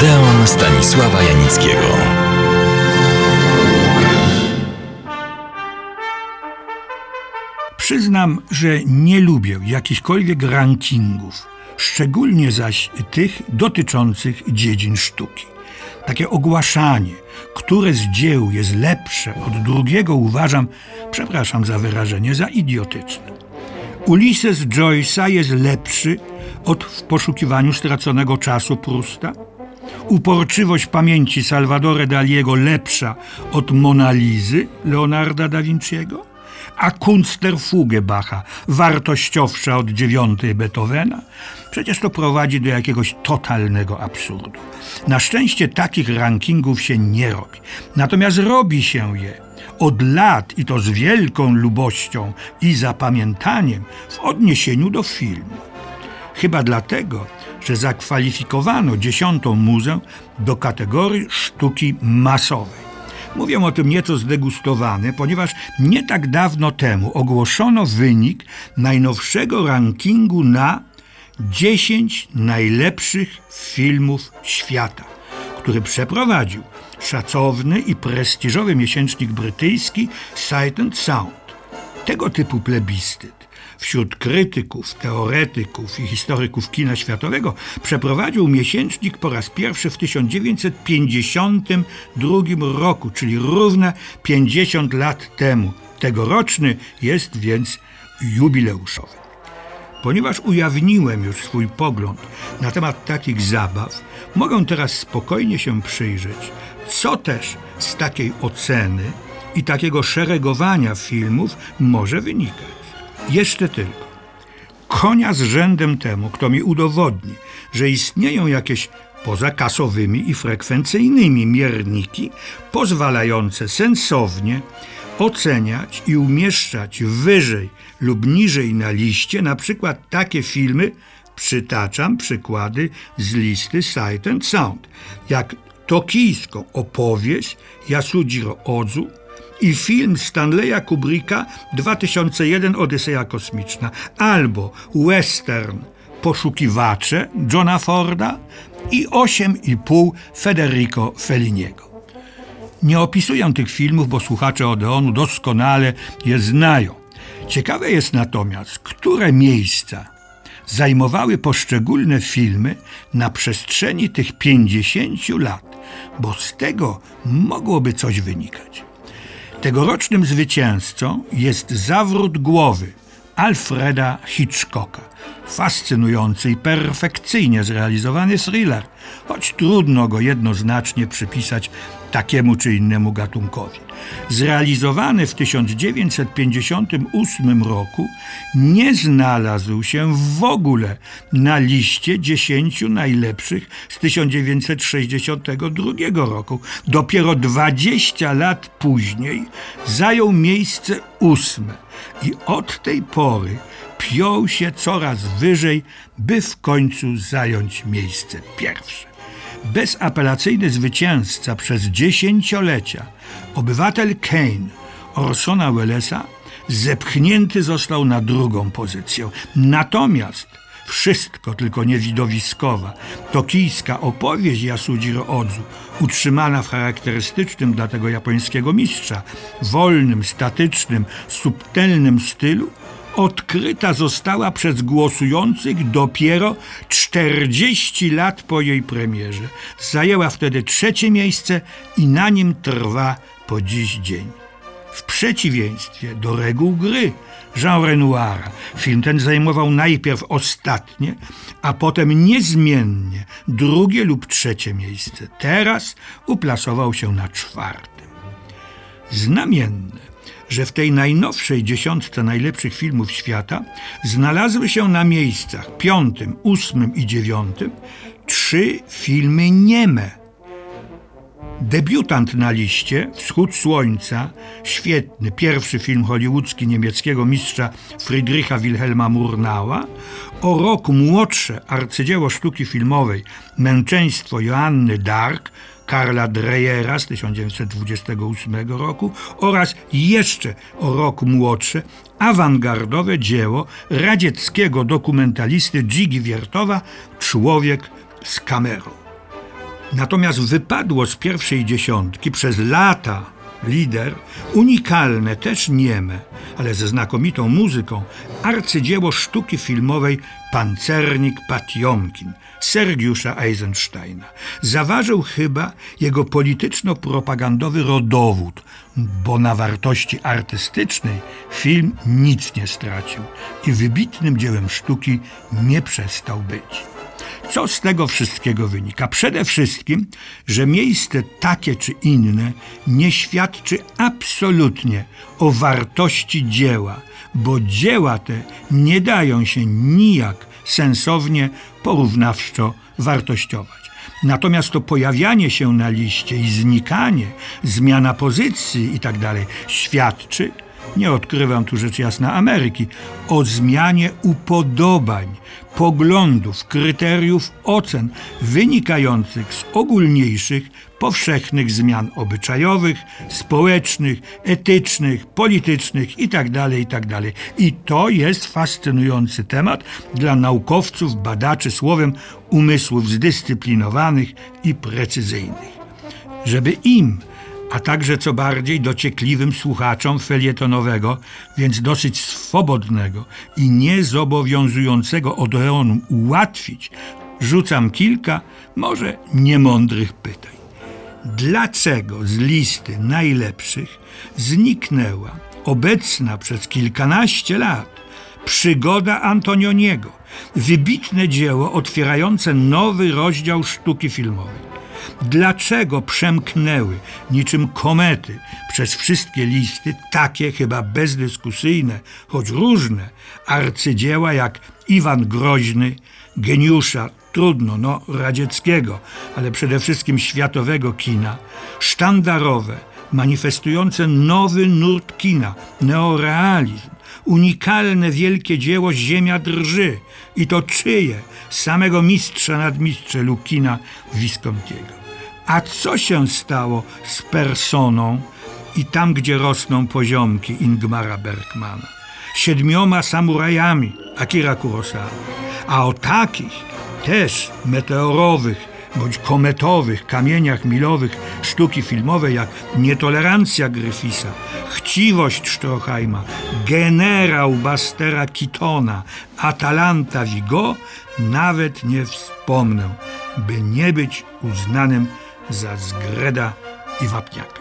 Odeon Stanisława Janickiego. Przyznam, że nie lubię jakichkolwiek rankingów, szczególnie zaś tych dotyczących dziedzin sztuki. Takie ogłaszanie, które z dzieł jest lepsze od drugiego, uważam, przepraszam za wyrażenie, za idiotyczne. Ulises Joyce'a jest lepszy od w poszukiwaniu straconego czasu Prusta? Uporczywość pamięci Salvadore Daliego lepsza od Monalizy Leonarda da Vinciego? A Kunstlerfugę Bacha wartościowsza od dziewiątej Beethovena? Przecież to prowadzi do jakiegoś totalnego absurdu. Na szczęście takich rankingów się nie robi. Natomiast robi się je od lat i to z wielką lubością i zapamiętaniem w odniesieniu do filmu. Chyba dlatego, że zakwalifikowano dziesiątą muzę do kategorii sztuki masowej. Mówię o tym nieco zdegustowany, ponieważ nie tak dawno temu ogłoszono wynik najnowszego rankingu na 10 najlepszych filmów świata, który przeprowadził szacowny i prestiżowy miesięcznik brytyjski Sight and Sound. Tego typu plebiscyt wśród krytyków, teoretyków i historyków kina światowego przeprowadził miesięcznik po raz pierwszy w 1952 roku, czyli równe 50 lat temu. Tegoroczny jest więc jubileuszowy. Ponieważ ujawniłem już swój pogląd na temat takich zabaw, mogę teraz spokojnie się przyjrzeć, co też z takiej oceny i takiego szeregowania filmów może wynikać. Jeszcze tylko. Konia z rzędem temu, kto mi udowodni, że istnieją jakieś poza kasowymi i frekwencyjnymi mierniki pozwalające sensownie oceniać i umieszczać wyżej lub niżej na liście na przykład takie filmy, przytaczam przykłady z listy Sight and Sound, jak tokijską opowieść Yasujiro Ozu i film Stanleya Kubricka 2001 Odyseja Kosmiczna albo western Poszukiwacze Johna Forda i 8,5 Federico Felliniego. Nie opisuję tych filmów, bo słuchacze Odeonu doskonale je znają. Ciekawe jest natomiast, które miejsca zajmowały poszczególne filmy na przestrzeni tych 50 lat, bo z tego mogłoby coś wynikać. Tegorocznym zwycięzcą jest Zawrót głowy Alfreda Hitchcocka. Fascynujący i perfekcyjnie zrealizowany thriller, choć trudno go jednoznacznie przypisać takiemu czy innemu gatunkowi. Zrealizowany w 1958 roku, nie znalazł się w ogóle na liście 10 najlepszych z 1962 roku. Dopiero 20 lat później zajął miejsce ósme i od tej pory piął się coraz wyżej, by w końcu zająć miejsce pierwsze bezapelacyjny zwycięzca przez dziesięciolecia, obywatel Kane Orsona Wellesa, zepchnięty został na drugą pozycję. Natomiast wszystko tylko niewidowiskowa, tokijska opowieść Yasujiro Odzu, utrzymana w charakterystycznym dla tego japońskiego mistrza, wolnym, statycznym, subtelnym stylu, odkryta została przez głosujących dopiero 40 lat po jej premierze. Zajęła wtedy trzecie miejsce i na nim trwa po dziś dzień. W przeciwieństwie do reguł gry Jean Renoira, film ten zajmował najpierw ostatnie, a potem niezmiennie drugie lub trzecie miejsce. Teraz uplasował się na czwartym. Znamienne że w tej najnowszej dziesiątce najlepszych filmów świata znalazły się na miejscach piątym, ósmym i dziewiątym trzy filmy nieme. Debiutant na liście Wschód Słońca, świetny pierwszy film hollywoodzki niemieckiego mistrza Friedricha Wilhelma Murnała, o rok młodsze arcydzieło sztuki filmowej Męczeństwo Joanny Dark Karla Dreyera z 1928 roku oraz jeszcze o rok młodsze awangardowe dzieło radzieckiego dokumentalisty Dzigi Wiertowa Człowiek z kamerą. Natomiast wypadło z pierwszej dziesiątki przez lata lider, unikalne, też nieme, ale ze znakomitą muzyką, arcydzieło sztuki filmowej Pancernik Patiomkin Sergiusza Eisensteina. Zaważył chyba jego polityczno-propagandowy rodowód, bo na wartości artystycznej film nic nie stracił i wybitnym dziełem sztuki nie przestał być. Co z tego wszystkiego wynika? Przede wszystkim, że miejsce takie czy inne nie świadczy absolutnie o wartości dzieła, bo dzieła te nie dają się nijak sensownie, porównawczo wartościować. Natomiast to pojawianie się na liście i znikanie, zmiana pozycji i tak świadczy, nie odkrywam tu rzecz jasna Ameryki, o zmianie upodobań, poglądów, kryteriów ocen wynikających z ogólniejszych, powszechnych zmian obyczajowych, społecznych, etycznych, politycznych itd. itd. I to jest fascynujący temat dla naukowców, badaczy, słowem umysłów zdyscyplinowanych i precyzyjnych. Żeby im a także co bardziej dociekliwym słuchaczom felietonowego, więc dosyć swobodnego i niezobowiązującego Odeonu ułatwić, rzucam kilka, może niemądrych pytań. Dlaczego z listy najlepszych zniknęła obecna przez kilkanaście lat przygoda Antonioniego, wybitne dzieło otwierające nowy rozdział sztuki filmowej? Dlaczego przemknęły niczym komety przez wszystkie listy takie chyba bezdyskusyjne, choć różne arcydzieła jak Iwan Groźny, geniusza trudno, no radzieckiego, ale przede wszystkim światowego kina, sztandarowe, manifestujące nowy nurt kina, neorealizm, unikalne wielkie dzieło Ziemia drży i to czyje? Samego mistrza nadmistrza Lukina Viscontiego. A co się stało z personą i tam, gdzie rosną poziomki Ingmara Bergmana? Siedmioma samurajami Akira Kurosawa. A o takich też meteorowych bądź kometowych kamieniach milowych sztuki filmowej jak Nietolerancja Gryfisa, Chciwość Stroheima, Generał Bastera Kitona, Atalanta Vigo nawet nie wspomnę, by nie być uznanym za zgreda i wapniaka.